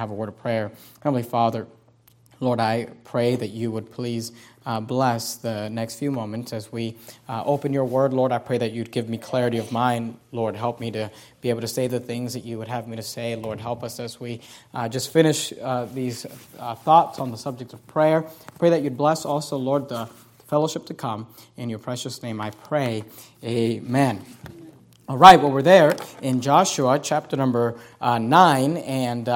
have a word of prayer. Heavenly Father, Lord, I pray that you would please uh, bless the next few moments as we uh, open your word. Lord, I pray that you'd give me clarity of mind. Lord, help me to be able to say the things that you would have me to say. Lord, help us as we uh, just finish uh, these uh, thoughts on the subject of prayer. Pray that you'd bless also, Lord, the fellowship to come. In your precious name I pray. Amen. All right, well, we're there in Joshua chapter number uh, 9, and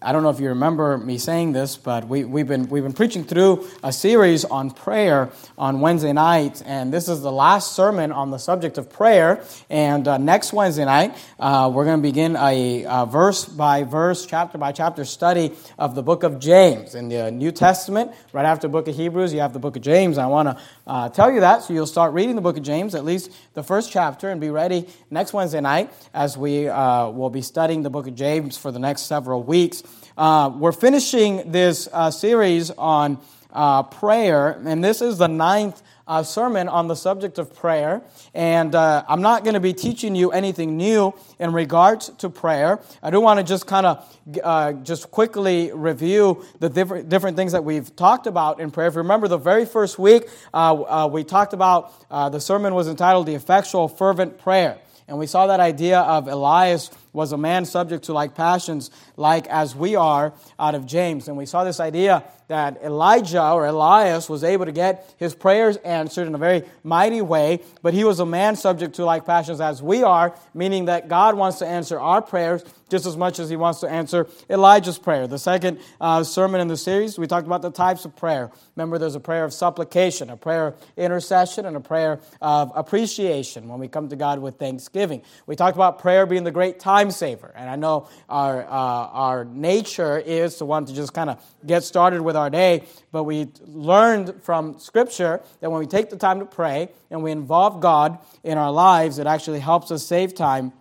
I don't know if you remember me saying this, but we, we've, been, we've been preaching through a series on prayer on Wednesday night, and this is the last sermon on the subject of prayer. And uh, next Wednesday night, uh, we're going to begin a, a, verse by verse, chapter by chapter study of the book of James. In the New Testament, right after the book of Hebrews, you have the book of James. I want to uh, tell you that, so you'll start reading the book of James, at least the first chapter, and be ready next Wednesday night as we uh, will be studying the book of James for the next several weeks. Uh, we're finishing this uh, series on uh, prayer, and this is the ninth uh, sermon on the subject of prayer. And uh, I'm not going to be teaching you anything new in regards to prayer. I do want to just kind of uh, just quickly review the different, different things that we've talked about in prayer. If you remember the very first week, we talked about the sermon was entitled The Effectual Fervent Prayer. And we saw that idea of Elias was a man subject to like passions, like as we are out of James. And we saw this idea that Elijah or Elias was able to get his prayers answered in a very mighty way, but he was a man subject to like passions as we are, meaning that God wants to answer our prayers just as much as he wants to answer Elijah's prayer. The second uh, sermon in the series, we talked about the types of prayer. Remember, there's a prayer of supplication, a prayer of intercession, and a prayer of appreciation when we come to God with thanksgiving. We talked about prayer being the great time saver, and I know our, uh, our nature is to want to just kind of get started with our day, but we learned from Scripture that when we take the time to pray and we involve God in our lives, it actually helps us save time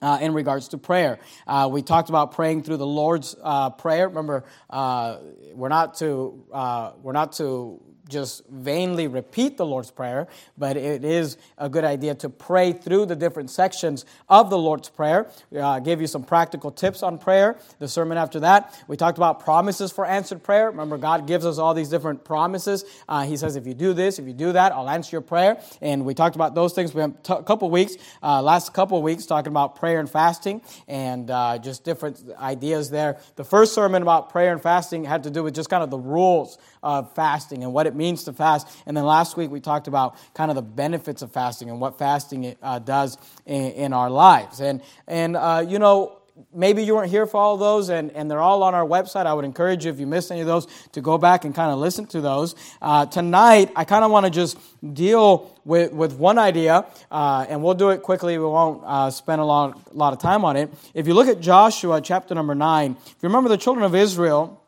uh, in regards to prayer. Uh, we talked about praying through the Lord's uh, Prayer. Remember, uh, we're not to uh, we're not to just vainly repeat the Lord's Prayer, but it is a good idea to pray through the different sections of the Lord's Prayer. Uh, gave you some practical tips on prayer. The sermon after that, we talked about promises for answered prayer. Remember, God gives us all these different promises. Uh, he says, if you do this, if you do that, I'll answer your prayer. And we talked about those things. We have a couple weeks, uh, last couple weeks, talking about prayer and fasting and uh, just different ideas there. The first sermon about prayer and fasting had to do with just kind of the rules of fasting and what it means to fast. And then last week we talked about kind of the benefits of fasting and what fasting uh, does in, in, our lives. And, and uh, you know, maybe you weren't here for all those, and, and they're all on our website. I would encourage you, if you missed any of those, to go back and kind of listen to those. Uh, tonight, I kind of want to just deal with, with one idea, uh, and we'll do it quickly. We won't uh, spend a lot, a lot of time on it. If you look at Joshua chapter number 9, if you remember the children of Israel,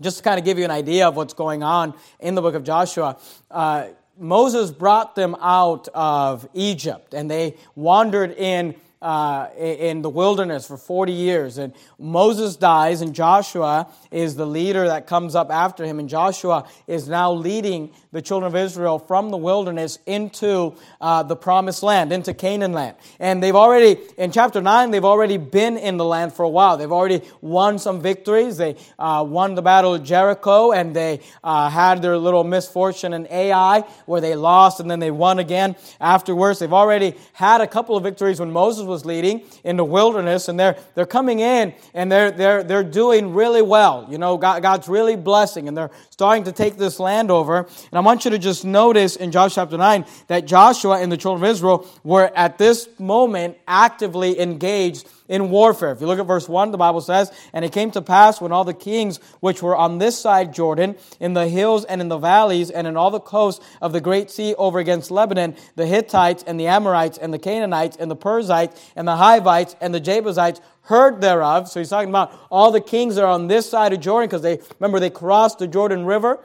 just to kind of give you an idea of what's going on in the book of Joshua, uh, Moses brought them out of Egypt and they wandered in uh, in the wilderness for 40 years. And Moses dies, and Joshua is the leader that comes up after him. And Joshua is now leading the children of Israel from the wilderness into uh, the promised land, into Canaan land. And they've already, in chapter 9, they've already been in the land for a while. They've already won some victories. They uh, won the battle of Jericho, and they uh, had their little misfortune in Ai, where they lost, and then they won again afterwards. They've already had a couple of victories when Moses was leading in the wilderness, and they're, they're coming in and they're, they're, they're doing really well. You know, God, God's really blessing, and they're starting to take this land over. And I want you to just notice in Joshua chapter 9 that Joshua and the children of Israel were at this moment actively engaged in warfare. If you look at verse 1, the Bible says, And it came to pass when all the kings which were on this side Jordan, in the hills and in the valleys, and in all the coasts of the great sea over against Lebanon, the Hittites and the Amorites and the Canaanites and the Perizzites and the Hivites and the Jebusites heard thereof. So he's talking about all the kings that are on this side of Jordan, because they remember they crossed the Jordan River.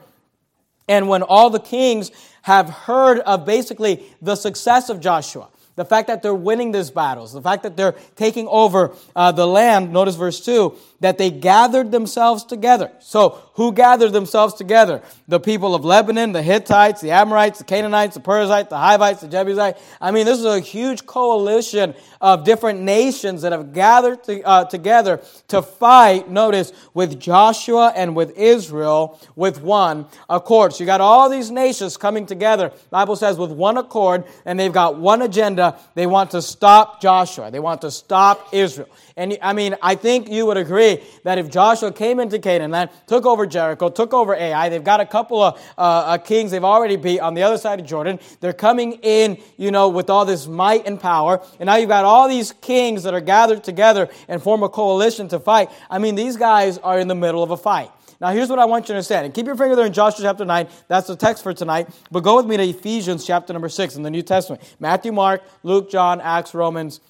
And when all the kings have heard of basically the success of Joshua, the fact that they're winning these battles, the fact that they're taking over uh, the land, notice verse 2, that they gathered themselves together. So, who gathered themselves together? The people of Lebanon, the Hittites, the Amorites, the Canaanites, the Perizzites, the Hivites, the Jebusites. I mean, this is a huge coalition of different nations that have gathered to, uh, together to fight, notice, with Joshua and with Israel with one accord. So you got all these nations coming together, Bible says, with one accord, and they've got one agenda. They want to stop Joshua. They want to stop Israel. And I mean, I think you would agree that if Joshua came into Canaan land, took over Jericho, took over Ai, they've got a couple of uh, uh, kings they've already beat on the other side of Jordan. They're coming in, you know, with all this might and power. And now you've got all these kings that are gathered together and form a coalition to fight. I mean, these guys are in the middle of a fight. Now, here's what I want you to understand. And keep your finger there in Joshua chapter 9. That's the text for tonight. But go with me to Ephesians chapter number 6 in the New Testament. Matthew, Mark, Luke, John, Acts, Romans,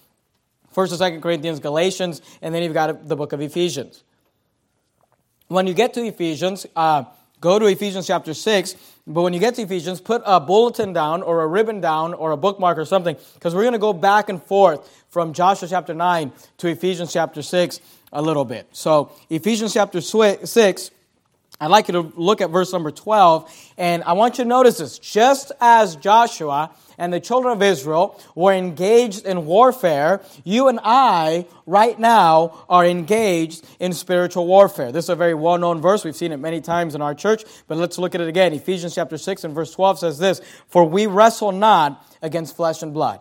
First and Second Corinthians, Galatians, and then you've got the book of Ephesians. When you get to Ephesians, uh, go to Ephesians chapter 6. But when you get to Ephesians, put a bulletin down or a ribbon down or a bookmark or something, because we're going to go back and forth from Joshua chapter 9 to Ephesians chapter 6 a little bit. So, Ephesians chapter 6, I'd like you to look at verse number 12, and I want you to notice this. Just as Joshua and the children of Israel were engaged in warfare, you and I, right now, are engaged in spiritual warfare. This is a very well known verse. We've seen it many times in our church, but let's look at it again. Ephesians chapter 6 and verse 12 says this For we wrestle not against flesh and blood,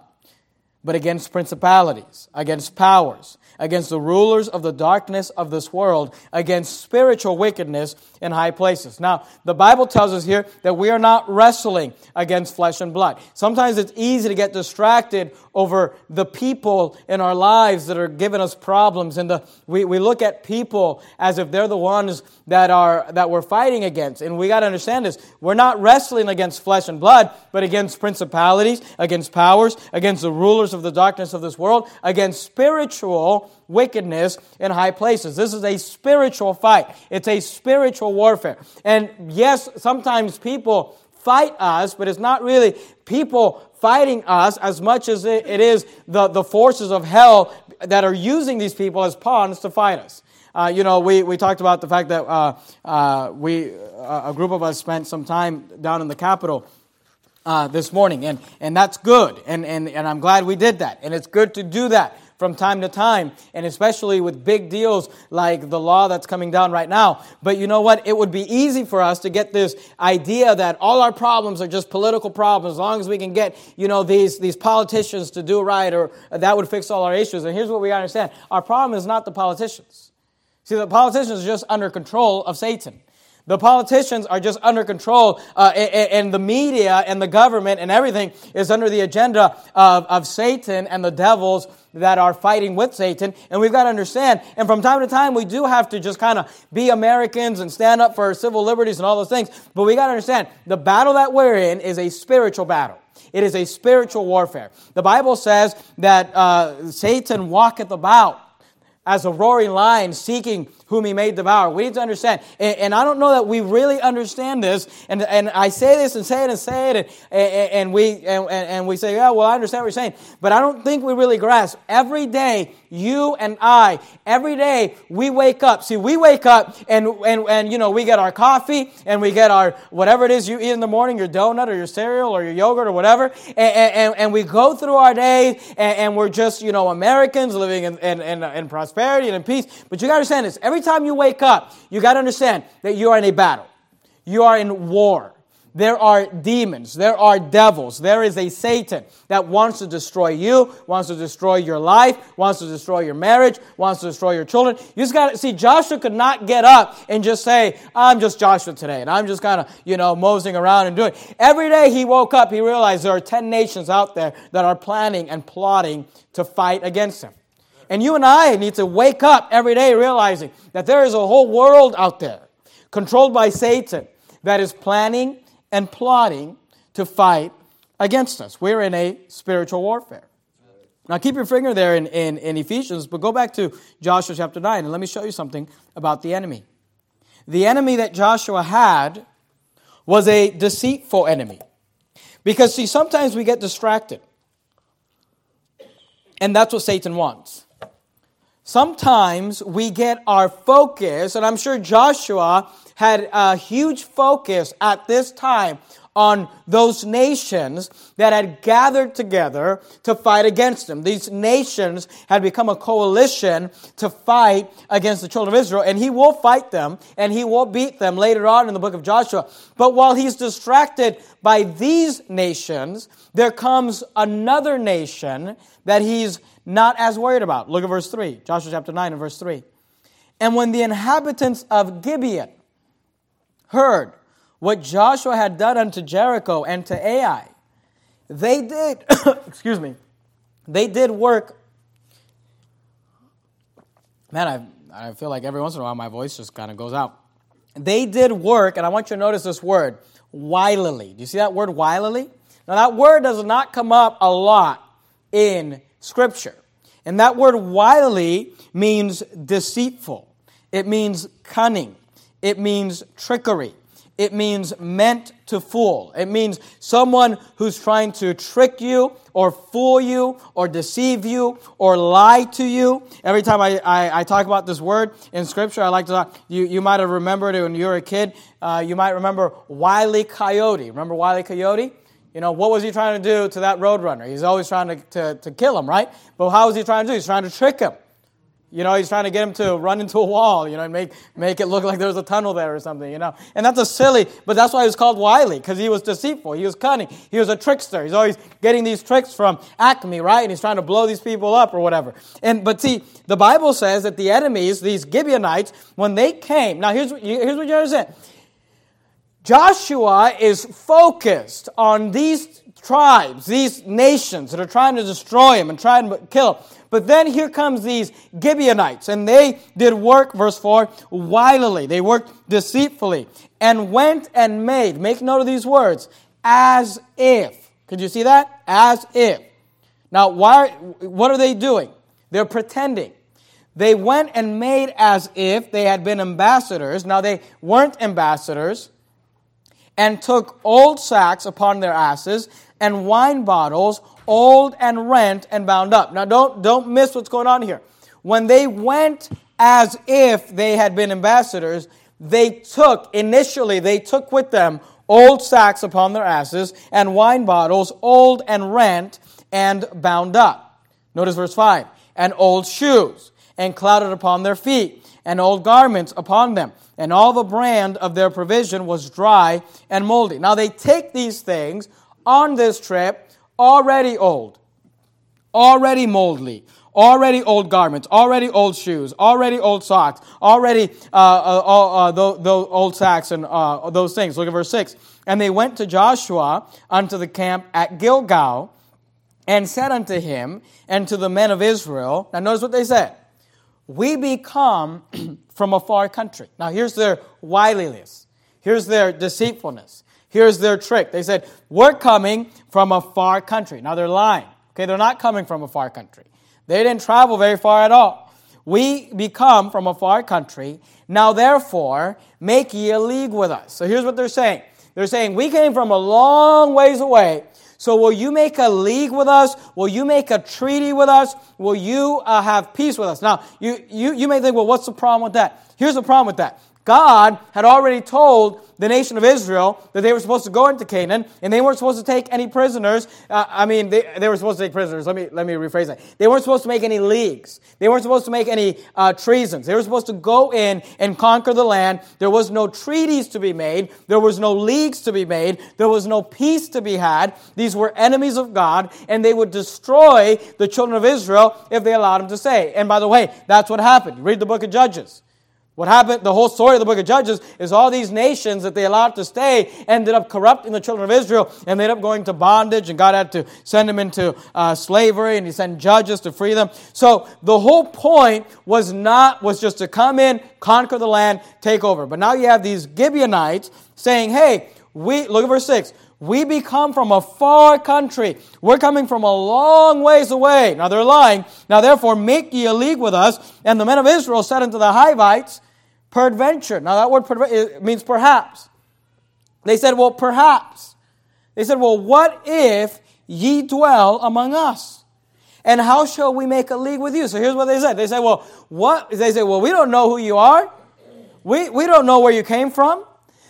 but against principalities, against powers against the rulers of the darkness of this world, against spiritual wickedness in high places. Now, the Bible tells us here that we are not wrestling against flesh and blood. Sometimes it's easy to get distracted over the people in our lives that are giving us problems. And the, we, we look at people as if they're the ones that, are, that we're fighting against. And we got to understand this. We're not wrestling against flesh and blood, but against principalities, against powers, against the rulers of the darkness of this world, against spiritual wickedness in high places. This is a spiritual fight, it's a spiritual warfare. And yes, sometimes people fight us, but it's not really people fighting us as much as it is the, the forces of hell that are using these people as pawns to fight us. Uh, you know, we, we talked about the fact that uh, uh, we, uh, a group of us spent some time down in the Capitol uh, this morning, and, and that's good, and, and, and I'm glad we did that, and it's good to do that from time to time, and especially with big deals like the law that's coming down right now. But you know what? It would be easy for us to get this idea that all our problems are just political problems. As long as we can get, you know, these, these politicians to do right, or that would fix all our issues. And here's what we understand our problem is not the politicians. See, the politicians are just under control of Satan. The politicians are just under control, uh, and the media and the government and everything is under the agenda of, of Satan and the devils that are fighting with Satan. And we've got to understand, and from time to time, we do have to just kind of be Americans and stand up for civil liberties and all those things. But we got to understand, the battle that we're in is a spiritual battle. It is a spiritual warfare. The Bible says that uh, Satan walketh about as a roaring lion seeking whom he may devour. We need to understand. And, and, I don't know that we really understand this. And, and I say this and say it and say it, and, and, we, and, and we say, yeah, well, I understand what you're saying. But I don't think we really grasp. Every day, you and I, every day we wake up. See, we wake up and, and, and you know, we get our coffee and we get our, whatever it is you eat in the morning, your donut or your cereal or your yogurt or whatever. And, and, and we go through our day and, and we're just, you know, Americans living in, in, in, in prosperity and in peace. But you got to understand this. Every time you wake up, you got to understand that you are in a battle. You are in war. There are demons. There are devils. There is a Satan that wants to destroy you, wants to destroy your life, wants to destroy your marriage, wants to destroy your children. You just got to see, Joshua could not get up and just say, I'm just Joshua today, and I'm just kind of, you know, moseying around and doing. Every day he woke up, he realized there are 10 nations out there that are planning and plotting to fight against him. And you and I need to wake up every day realizing that there is a whole world out there controlled by Satan that is planning and plotting to fight against us. We're in a spiritual warfare. Now, keep your finger there in, in, in, Ephesians, but go back to Joshua chapter 9 and let me show you something about the enemy. The enemy that Joshua had was a deceitful enemy. Because, see, sometimes we get distracted. And that's what Satan wants. Sometimes we get our focus, and I'm sure Joshua had a huge focus at this time on those nations that had gathered together to fight against him. These nations had become a coalition to fight against the children of Israel, and he will fight them and he will beat them later on in the book of Joshua. But while he's distracted by these nations, there comes another nation that he's not as worried about. Look at verse 3, Joshua chapter 9 and verse 3. And when the inhabitants of Gibeon heard what Joshua had done unto Jericho and to Ai, they did, excuse me, they did work. Man, I, I feel like every once in a while my voice just kind of goes out. They did work, and I want you to notice this word, wilily. Do you see that word wilily? Now, that word does not come up a lot in Scripture. And that word wily means deceitful, it means cunning, it means trickery. It means meant to fool. It means someone who's trying to trick you or fool you or deceive you or lie to you. Every time I, I, I talk about this word in Scripture, I like to talk. You, you might have remembered it when you were a kid. Uh, you might remember Wile Coyote. Remember Wile Coyote? You know, what was he trying to do to that roadrunner? He's always trying to, to, to kill him, right? But how was he trying to do? He's trying to trick him. You know, he's trying to get him to run into a wall, you know, and make, make it look like there's a tunnel there or something, you know. And that's a silly, but that's why he was called Wily, because he was deceitful. He was cunning. He was a trickster. He's always getting these tricks from Acme, right? And he's trying to blow these people up or whatever. And, but see, the Bible says that the enemies, these Gibeonites, when they came, now here's, here's what you understand. Joshua is focused on these tribes, these nations that are trying to destroy him and trying to kill him. But then here comes these Gibeonites, and they did work, verse 4, wilily. They worked deceitfully and went and made, make note of these words, as if. Could you see that? As if. Now, why, what are they doing? They're pretending. They went and made as if they had been ambassadors. Now, they weren't ambassadors and took old sacks upon their asses and wine bottles, old and rent and bound up. Now, don't, don't miss what's going on here. When they went as if they had been ambassadors, they took, initially, they took with them old sacks upon their asses and wine bottles, old and rent and bound up. Notice verse 5 and old shoes and clouded upon their feet and old garments upon them and all the brand of their provision was dry and moldy. Now they take these things on this trip already old, already moldy, already old garments, already old shoes, already old socks, already uh, uh, uh, those old sacks and uh, those things. Look at verse 6. And they went to Joshua unto the camp at Gilgal and said unto him and to the men of Israel, now notice what they said we become from a far country. Now, here's their wiliness. Here's their deceitfulness. Here's their trick. They said, We're coming from a far country. Now, they're lying. Okay, they're not coming from a far country. They didn't travel very far at all. We become from a far country. Now, therefore, make ye a league with us. So here's what they're saying. They're saying, We came from a long ways away so will you make a league with us? Will you make a treaty with us? Will you uh, have peace with us? Now, you, you, you may think, well, what's the problem with that? Here's the problem with that. God had already told the nation of Israel that they were supposed to go into Canaan and they weren't supposed to take any prisoners. Uh, I mean, they, they were supposed to take prisoners. Let me, let me rephrase that. They weren't supposed to make any leagues. They weren't supposed to make any uh, treasons. They were supposed to go in and conquer the land. There was no treaties to be made. There was no leagues to be made. There was no peace to be had. These were enemies of God and they would destroy the children of Israel if they allowed them to stay. And by the way, that's what happened. Read the book of Judges. What happened, the whole story of the book of Judges is all these nations that they allowed to stay ended up corrupting the children of Israel and they ended up going to bondage and God had to send them into uh, slavery and he sent judges to free them. So the whole point was not, was just to come in, conquer the land, take over. But now you have these Gibeonites saying, hey, we, look at verse 6, we become from a far country. We're coming from a long ways away. Now they're lying. Now therefore make ye a league with us. And the men of Israel said unto the Hivites, peradventure. Now that word means perhaps. They said, well, perhaps. They said, well, what if ye dwell among us? And how shall we make a league with you? So here's what they said. They say, Well, what? They say, Well, we don't know who you are. We, we don't know where you came from.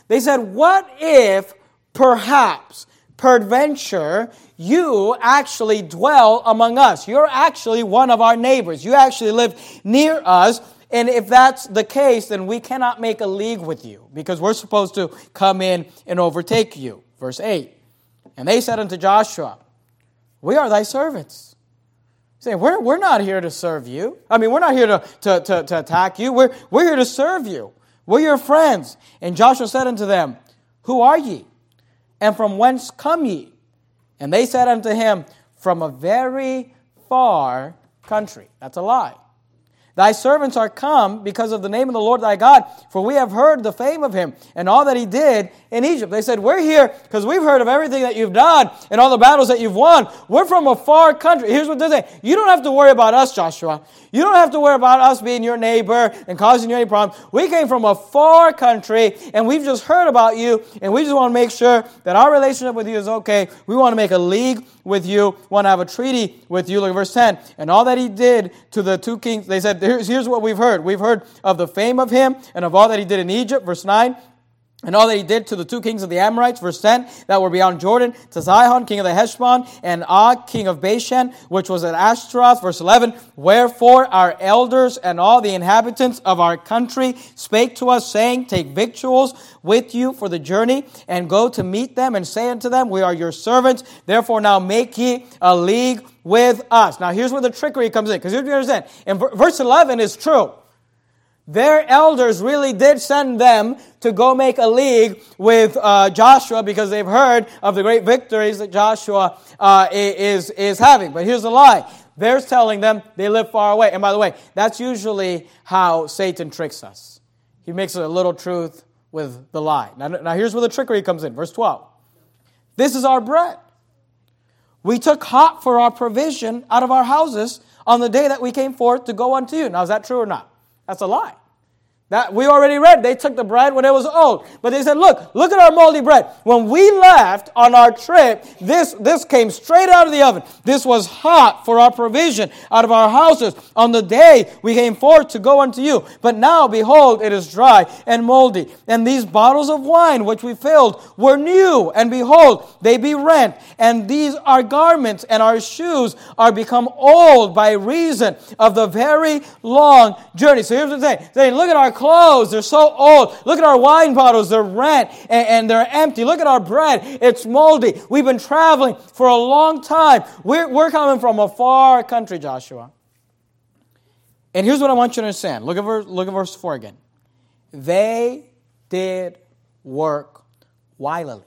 They said, What if perhaps, peradventure, you actually dwell among us? You're actually one of our neighbors. You actually live near us. And if that's the case, then we cannot make a league with you because we're supposed to come in and overtake you. Verse 8. And they said unto Joshua, We are thy servants. Say, we're, we're not here to serve you. I mean, we're not here to, to, to, to attack you. We're, we're here to serve you. We're your friends. And Joshua said unto them, Who are ye? And from whence come ye? And they said unto him, From a very far country. That's a lie. Thy servants are come because of the name of the Lord thy God, for we have heard the fame of him and all that he did in Egypt. They said, We're here because we've heard of everything that you've done and all the battles that you've won. We're from a far country. Here's what they say You don't have to worry about us, Joshua. You don't have to worry about us being your neighbor and causing you any problems. We came from a far country and we've just heard about you and we just want to make sure that our relationship with you is okay. We want to make a league with you, want to have a treaty with you. Look at verse 10. And all that he did to the two kings, they said, here's, here's what we've heard. We've heard of the fame of him and of all that he did in Egypt. Verse 9 and all that he did to the two kings of the Amorites, verse 10, that were beyond Jordan, to Sihon, king of the Heshbon, and Og, king of Bashan, which was at Ashtaroth, verse 11, wherefore our elders and all the inhabitants of our country spake to us, saying, Take victuals with you for the journey, and go to meet them, and say unto them, We are your servants, therefore now make ye a league with us. Now here's where the trickery comes in, because you understand, and verse 11 is true. Their elders really did send them to go make a league with uh, Joshua because they've heard of the great victories that Joshua uh, is, is having. But here's the lie they're telling them they live far away. And by the way, that's usually how Satan tricks us. He makes a little truth with the lie. Now, now here's where the trickery comes in. Verse 12. This is our bread. We took hot for our provision out of our houses on the day that we came forth to go unto you. Now, is that true or not? That's a lie. That we already read. They took the bread when it was old. But they said, look, look at our moldy bread. When we left on our trip, this, this came straight out of the oven. This was hot for our provision out of our houses on the day we came forth to go unto you. But now, behold, it is dry and moldy. And these bottles of wine which we filled were new. And behold, they be rent. And these our garments and our shoes are become old by reason of the very long journey. So here's what they say. Saying, look at our clothes, they're so old. Look at our wine bottles, they're rent and, and they're empty. Look at our bread, it's moldy. We've been traveling for a long time. We're, we're coming from a far country, Joshua. And here's what I want you to understand. Look at verse, look at verse 4 again. They did work wilily,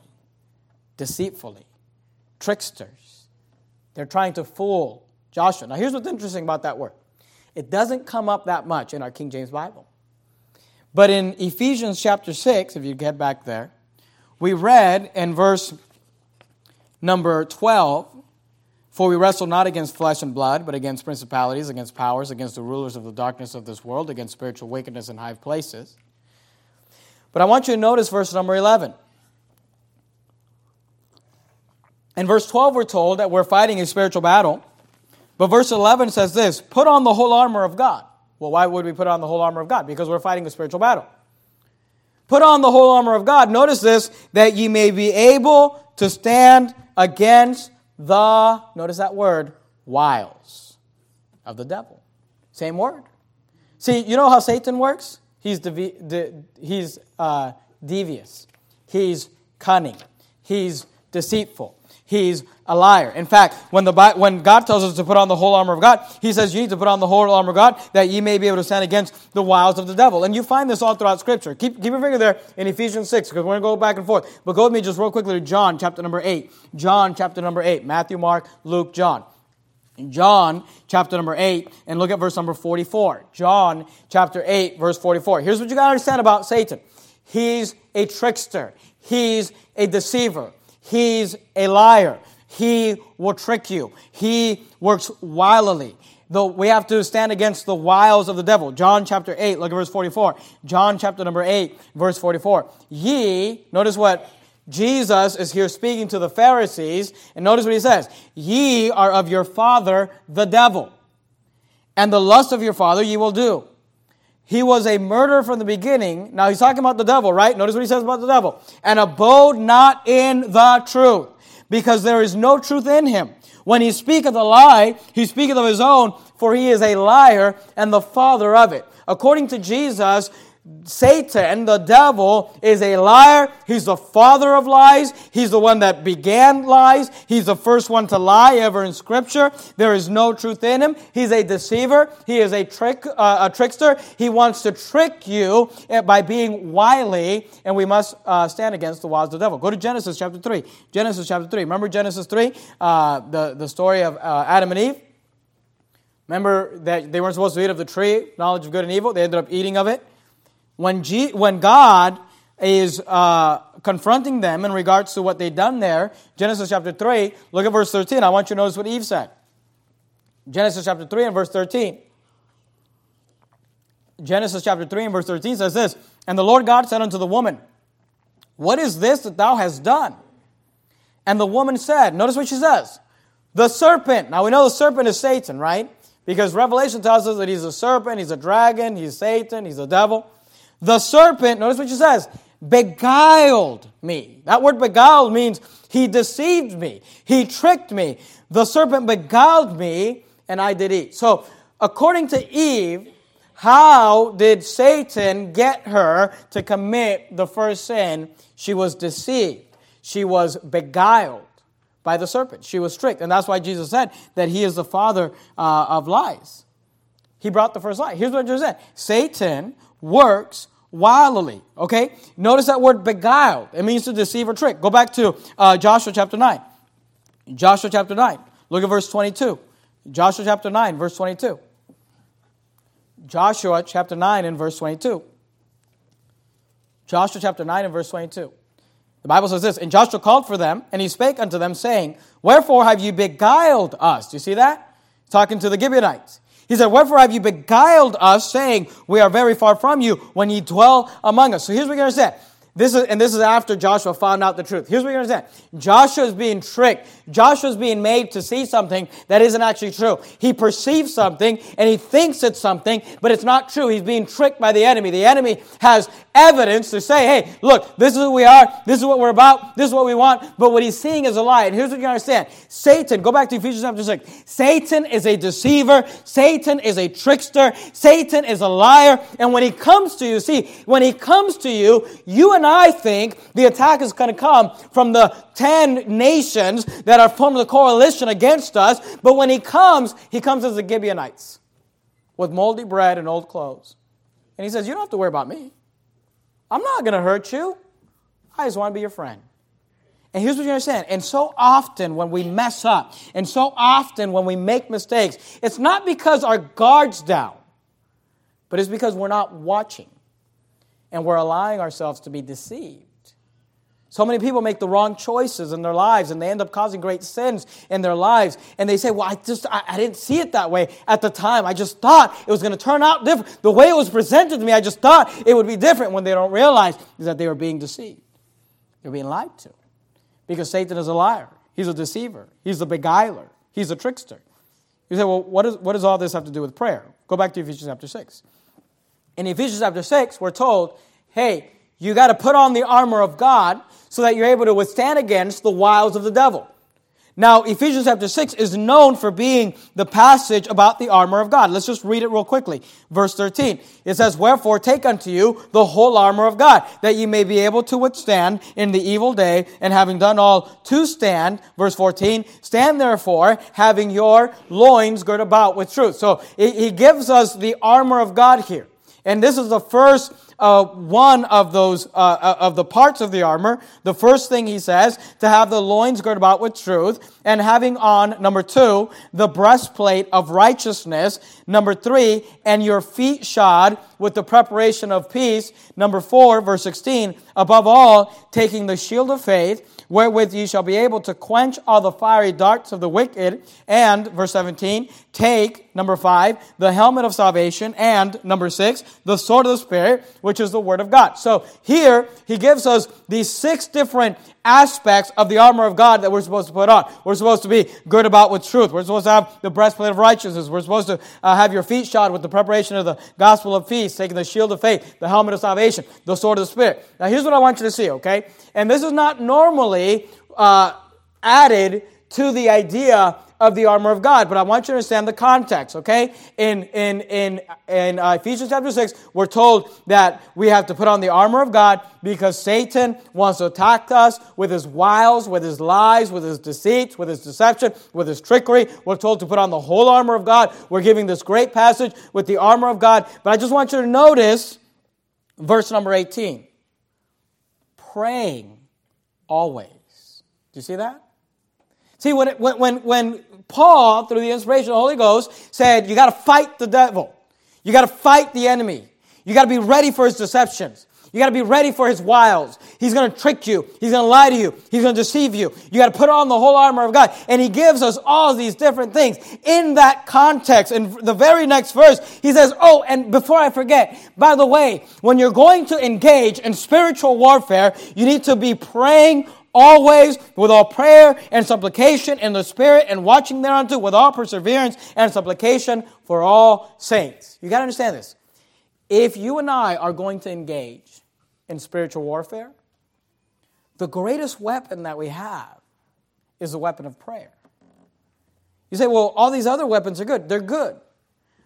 deceitfully, tricksters. They're trying to fool Joshua. Now, here's what's interesting about that word it doesn't come up that much in our King James Bible. But in Ephesians chapter 6, if you get back there, we read in verse number 12 For we wrestle not against flesh and blood, but against principalities, against powers, against the rulers of the darkness of this world, against spiritual wickedness in high places. But I want you to notice verse number 11. In verse 12, we're told that we're fighting a spiritual battle. But verse 11 says this Put on the whole armor of God well, why would we put on the whole armor of God? Because we're fighting a spiritual battle. Put on the whole armor of God. Notice this, that ye may be able to stand against the, notice that word, wiles of the devil. Same word. See, you know how Satan works? He's, devi- de- he's uh, devious, he's cunning, he's deceitful, he's a liar. In fact, when, the, when God tells us to put on the whole armor of God, He says you need to put on the whole armor of God that ye may be able to stand against the wiles of the devil. And you find this all throughout Scripture. Keep, keep your finger there in Ephesians 6 because we're going to go back and forth. But go with me just real quickly to John chapter number 8. John chapter number 8. Matthew, Mark, Luke, John. John chapter number 8, and look at verse number 44. John chapter 8, verse 44. Here's what you got to understand about Satan he's a trickster, he's a deceiver, he's a liar. He will trick you. He works wilily. Though we have to stand against the wiles of the devil. John chapter 8, look at verse 44. John chapter number 8, verse 44. Ye, notice what Jesus is here speaking to the Pharisees, and notice what he says Ye are of your father, the devil, and the lust of your father ye will do. He was a murderer from the beginning. Now he's talking about the devil, right? Notice what he says about the devil. And abode not in the truth, because there is no truth in him. When he speaketh a lie, he speaketh of his own, for he is a liar and the father of it. According to Jesus, Satan, the devil, is a liar. He's the father of lies. He's the one that began lies. He's the first one to lie ever in Scripture. There is no truth in him. He's a deceiver. He is a trick, uh, a trickster. He wants to trick you eh, by being wily, and we must uh, stand against the wiles of the devil. Go to Genesis chapter three. Genesis chapter three. Remember Genesis three, uh, the the story of uh, Adam and Eve. Remember that they weren't supposed to eat of the tree, knowledge of good and evil. They ended up eating of it. When, G, when God is uh, confronting them in regards to what they've done there, Genesis chapter 3, look at verse 13. I want you to notice what Eve said. Genesis chapter 3 and verse 13. Genesis chapter 3 and verse 13 says this And the Lord God said unto the woman, What is this that thou hast done? And the woman said, Notice what she says, The serpent. Now we know the serpent is Satan, right? Because Revelation tells us that he's a serpent, he's a dragon, he's Satan, he's a devil. The serpent, notice what she says, beguiled me. That word beguiled means he deceived me, he tricked me. The serpent beguiled me, and I did eat. So, according to Eve, how did Satan get her to commit the first sin? She was deceived. She was beguiled by the serpent. She was tricked. And that's why Jesus said that he is the father uh, of lies. He brought the first lie. Here's what Jesus said Satan works wilily. Okay? Notice that word beguiled. It means to deceive or trick. Go back to uh, Joshua chapter 9. Joshua chapter 9. Look at verse 22. Joshua chapter 9, verse 22. Joshua chapter 9 and verse 22. Joshua chapter 9 and verse 22. The Bible says this, And Joshua called for them, and he spake unto them, saying, Wherefore have you beguiled us? Do you see that? Talking to the Gibeonites. He said, Wherefore have you beguiled us, saying, We are very far from you, when ye dwell among us? So here's what you're going to say. This is, and this is after Joshua found out the truth. Here's what to say. Joshua is being tricked. Joshua is being made to see something that isn't actually true. He perceives something and he thinks it's something, but it's not true. He's being tricked by the enemy. The enemy has evidence to say, hey, look, this is who we are. This is what we're about. This is what we want. But what he's seeing is a lie. And here's what you understand. Satan, go back to Ephesians chapter 6. Satan is a deceiver. Satan is a trickster. Satan is a liar. And when he comes to you, see, when he comes to you, you and I think the attack is going to come from the 10 nations that are from the coalition against us. But when he comes, he comes as the Gibeonites with moldy bread and old clothes. And he says, You don't have to worry about me. I'm not going to hurt you. I just want to be your friend. And here's what you understand. And so often when we mess up, and so often when we make mistakes, it's not because our guard's down, but it's because we're not watching and we're allowing ourselves to be deceived. So many people make the wrong choices in their lives and they end up causing great sins in their lives. And they say, Well, I just, I, I didn't see it that way at the time. I just thought it was going to turn out different. The way it was presented to me, I just thought it would be different when they don't realize is that they were being deceived. They're being lied to. Because Satan is a liar, he's a deceiver, he's a beguiler, he's a trickster. You say, Well, what, is, what does all this have to do with prayer? Go back to Ephesians chapter 6. In Ephesians chapter 6, we're told, Hey, you got to put on the armor of God so that you're able to withstand against the wiles of the devil. Now, Ephesians chapter 6 is known for being the passage about the armor of God. Let's just read it real quickly. Verse 13. It says, Wherefore take unto you the whole armor of God, that ye may be able to withstand in the evil day, and having done all to stand. Verse 14. Stand therefore, having your loins girt about with truth. So he gives us the armor of God here. And this is the first uh, one of those uh, uh, of the parts of the armor. The first thing he says to have the loins girded about with truth, and having on number two the breastplate of righteousness. Number three, and your feet shod with the preparation of peace. Number 4, verse 16. Above all, taking the shield of faith wherewith ye shall be able to quench all the fiery darts of the wicked. And, verse 17, take, number five, the helmet of salvation. And, number six, the sword of the Spirit, which is the word of God. So here, he gives us these six different aspects of the armor of God that we're supposed to put on. We're supposed to be good about with truth. We're supposed to have the breastplate of righteousness. We're supposed to uh, have your feet shod with the preparation of the gospel of peace, taking the shield of faith, the helmet of salvation, the sword of the Spirit. Now, here's what I want you to see, okay? And this is not normally uh, added to the idea of the armor of God. But I want you to understand the context, okay? In, in, in, in uh, Ephesians chapter 6, we're told that we have to put on the armor of God because Satan wants to attack us with his wiles, with his lies, with his deceits, with his deception, with his trickery. We're told to put on the whole armor of God. We're giving this great passage with the armor of God. But I just want you to notice verse number 18 praying always. Do you see that? See, when, it, when, when, when Paul, through the inspiration of the Holy Ghost, said, You got to fight the devil, you got to fight the enemy, you got to be ready for his deceptions. You got to be ready for his wiles. He's going to trick you. He's going to lie to you. He's going to deceive you. You got to put on the whole armor of God. And he gives us all these different things. In that context, in the very next verse, he says, Oh, and before I forget, by the way, when you're going to engage in spiritual warfare, you need to be praying always with all prayer and supplication in the Spirit, and watching thereunto with all perseverance and supplication for all saints. You got to understand this. If you and I are going to engage in spiritual warfare, the greatest weapon that we have is the weapon of prayer. You say, well, all these other weapons are good. They're good.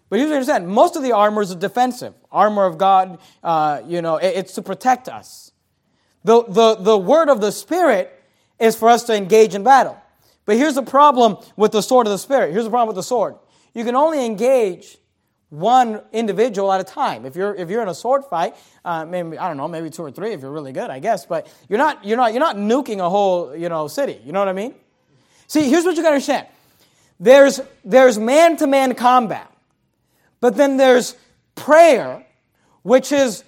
But you understand, most of the armor is defensive. Armor of God, uh, you know, it's to protect us. The, the, the word of the Spirit is for us to engage in battle. But here's the problem with the sword of the Spirit. Here's the problem with the sword. You can only engage one individual at a time. If you're if you're in a sword fight, uh, maybe I don't know, maybe two or three if you're really good, I guess. But you're not you're not you're not nuking a whole you know city. You know what I mean? See, here's what you got to understand. There's there's man to man combat, but then there's prayer, which is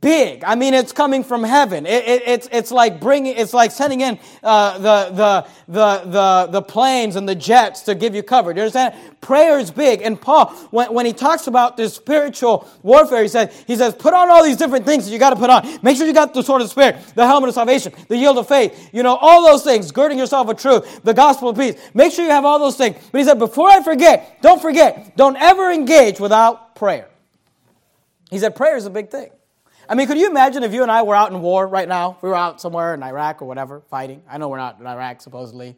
big. I mean, it's coming from heaven. It, it, it's, it's like bringing, it's like sending in uh, the, the, the, the, the planes and the jets to give you cover. Do you understand? Prayer is big. And Paul, when, when he talks about this spiritual warfare, he says, he says, put on all these different things that you got to put on. Make sure you got the sword of the Spirit, the helmet of salvation, the yield of faith, you know, all those things, girding yourself with truth, the gospel of peace. Make sure you have all those things. But he said, before I forget, don't forget, don't ever engage without prayer. He said, prayer is a big thing. I mean, could you imagine if you and I were out in war right now? We were out somewhere in Iraq or whatever, fighting. I know we're not in Iraq, supposedly,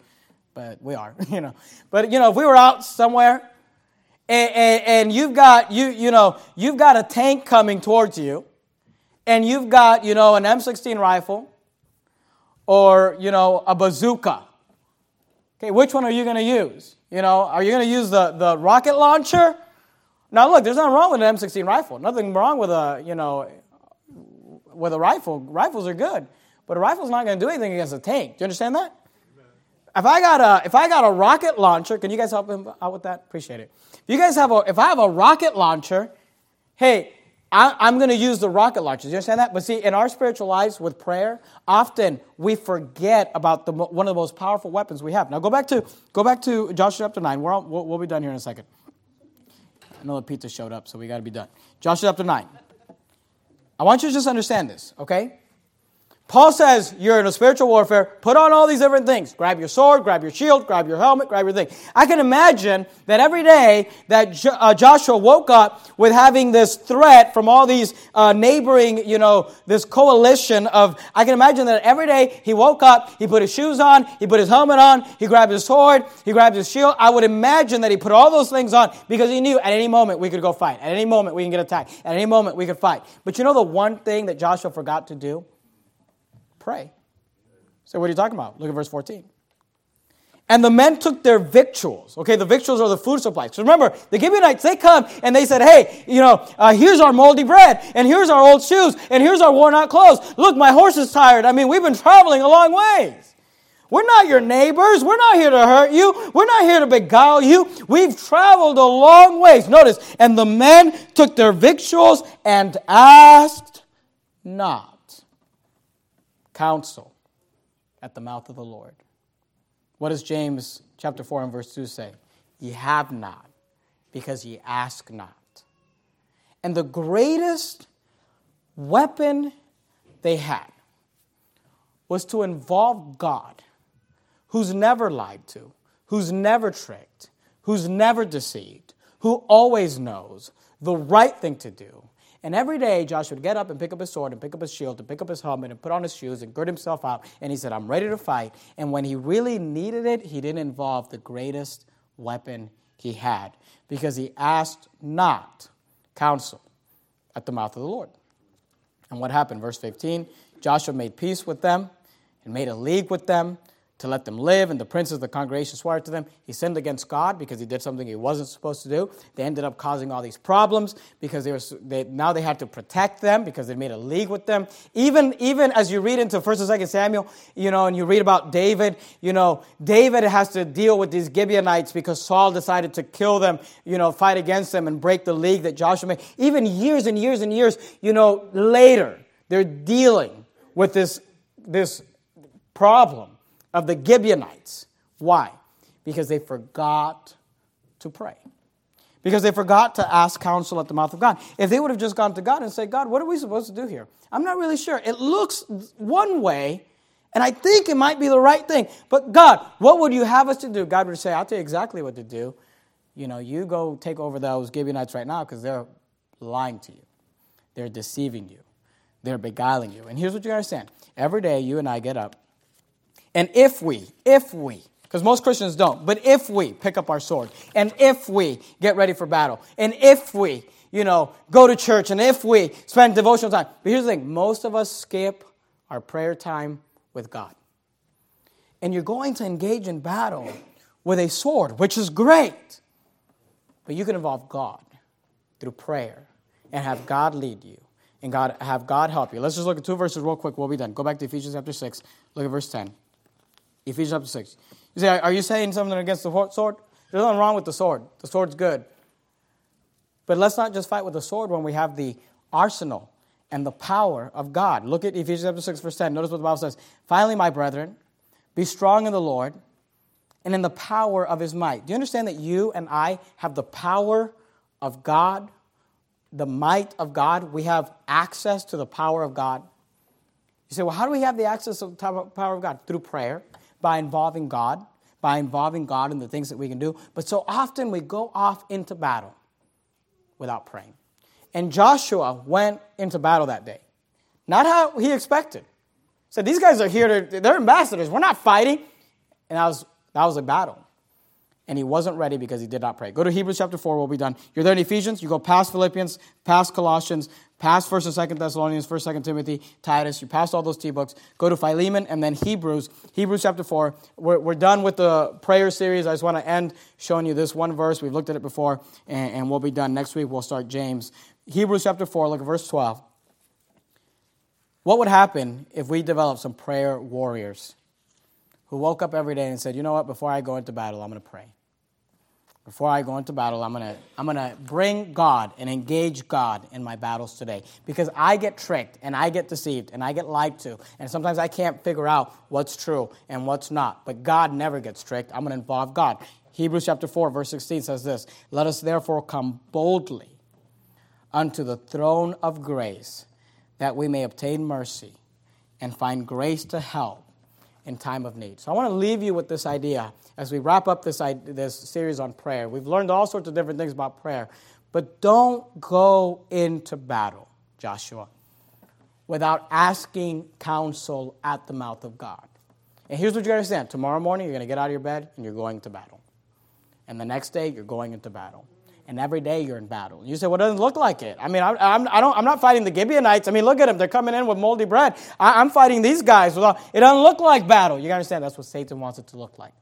but we are, you know. But, you know, if we were out somewhere and, and, and you've got, you, you know, you've got a tank coming towards you and you've got, you know, an M16 rifle or, you know, a bazooka. Okay, which one are you going to use? You know, are you going to use the, the rocket launcher? Now, look, there's nothing wrong with an M16 rifle. Nothing wrong with a, you know, with a rifle, rifles are good, but a rifle's not going to do anything against a tank. Do you understand that? If I got a if I got a rocket launcher, can you guys help him out with that? Appreciate it. If you guys have a if I have a rocket launcher, hey, I, am going to use the rocket launcher. Do you understand that? But see, in our spiritual lives with prayer, often we forget about the one of the most powerful weapons we have. Now go back to go back to Joshua chapter nine. All, we'll, we'll be done here in a second. I know the pizza showed up, so we got to be done. Joshua chapter nine. I want you to just understand this, okay? Paul says you're in a spiritual warfare. Put on all these different things. Grab your sword, grab your shield, grab your helmet, grab your thing. I can imagine that every day that jo- uh, Joshua woke up with having this threat from all these uh, neighboring, you know, this coalition of. I can imagine that every day he woke up, he put his shoes on, he put his helmet on, he grabbed his sword, he grabbed his shield. I would imagine that he put all those things on because he knew at any moment we could go fight. At any moment we can get attacked. At any moment we could fight. But you know the one thing that Joshua forgot to do? Pray. So, what are you talking about? Look at verse 14. And the men took their victuals. Okay, the victuals are the food supplies. So remember, the Gibeonites, they come and they said, hey, you know, uh, here's our moldy bread, and here's our old shoes, and here's our worn out clothes. Look, my horse is tired. I mean, we've been traveling a long ways. We're not your neighbors. We're not here to hurt you. We're not here to beguile you. We've traveled a long ways. Notice, and the men took their victuals and asked not counsel at the mouth of the Lord. What does James chapter 4 and verse 2 say? Ye have not, because ye ask not. And the greatest weapon they had was to involve God, who's never lied to, who's never tricked, who's never deceived, who always knows the right thing to do. And every day, Joshua would get up and pick up his sword and pick up his shield and pick up his helmet and put on his shoes and gird himself out. And he said, I'm ready to fight. And when he really needed it, he didn't involve the greatest weapon he had because he asked not counsel at the mouth of the Lord. And what happened? Verse 15 Joshua made peace with them and made a league with them to let them live, and the princes of the congregation swore to them. He sinned against God because he did something he wasn't supposed to do. They ended up causing all these problems because they were, they, now they had to protect them because they made a league with them. Even, even as you read into 1st and 2nd Samuel, you know, and you read about David, you know, David has to deal with these Gibeonites because Saul decided to kill them, you know, fight against them and break the league that Joshua made. Even years and years and years, you know, later, they're dealing with this, this problem of the Gibeonites. Why? Because they forgot to pray. Because they forgot to ask counsel at the mouth of God. If they would have just gone to God and said, God, what are we supposed to do here? I'm not really sure. It looks one way, and I think it might be the right thing. But God, what would you have us to do? God would say, I'll tell you exactly what to do. You know, you go take over those Gibeonites right now because they're lying to you, they're deceiving you, they're beguiling you. And here's what you understand every day you and I get up and if we, if we, because most Christians don't, but if we pick up our sword, and if we get ready for battle, and if we, you know, go to church, and if we spend devotional time. But here's the thing most of us skip our prayer time with God. And you're going to engage in battle with a sword, which is great. But you can involve God through prayer and have God lead you and God have God help you. Let's just look at two verses real quick. We'll be done. Go back to Ephesians chapter 6. Look at verse 10. Ephesians chapter 6. You say, are you saying something against the sword? There's nothing wrong with the sword. The sword's good. But let's not just fight with the sword when we have the arsenal and the power of God. Look at Ephesians chapter 6, verse 10. Notice what the Bible says. Finally, my brethren, be strong in the Lord and in the power of his might. Do you understand that you and I have the power of God, the might of God? We have access to the power of God. You say, well, how do we have the access to the power of God? Through prayer by involving God, by involving God in the things that we can do. But so often we go off into battle without praying. And Joshua went into battle that day. Not how he expected. Said, These guys are here, to, they're ambassadors. We're not fighting. And that was, that was a battle. And he wasn't ready because he did not pray. Go to Hebrews chapter 4, we'll be done. You're there in Ephesians, you go past Philippians, past Colossians, past 1st and 2nd Thessalonians, 1st, 2nd Timothy, Titus. You pass all those T books. Go to Philemon and then Hebrews. Hebrews chapter 4. We're, we're done with the prayer series. I just want to end showing you this one verse. We've looked at it before, and, and we'll be done. Next week, we'll start James. Hebrews chapter 4, look at verse 12. What would happen if we developed some prayer warriors who woke up every day and said, you know what, before I go into battle, I'm going to pray? Before I go into battle, I'm to I'm to bring God and engage God in my battles today because I get tricked and I get deceived and I get lied to and sometimes I can't figure out what's true and what's not. But God never gets tricked. I'm to involve God. Hebrews chapter 4 verse 16 says this, "Let us therefore come boldly unto the throne of grace that we may obtain mercy and find grace to help in time of need." So I want to leave you with this idea as we wrap up this, this series on prayer. We've learned all sorts of different things about prayer, but don't go into battle, Joshua, without asking counsel at the mouth of God. And here's what you understand tomorrow morning, you're going to get out of your bed and you're going to battle. And the next day, you're going into battle. And every day you're in battle. You say, well, it doesn't look like it. I mean, I'm, I'm, I don't, I'm not fighting the Gibeonites. I mean, look at them. They're coming in with moldy bread. I, am fighting these guys. It doesn't look like battle. You gotta understand? That's what Satan wants it to look like.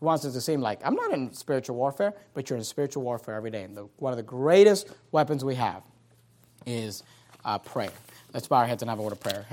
He wants it to seem like I'm not in spiritual warfare, but you're in spiritual warfare every day. And the, one of the greatest weapons we have is uh, prayer. Let's bow our heads and have a word of prayer.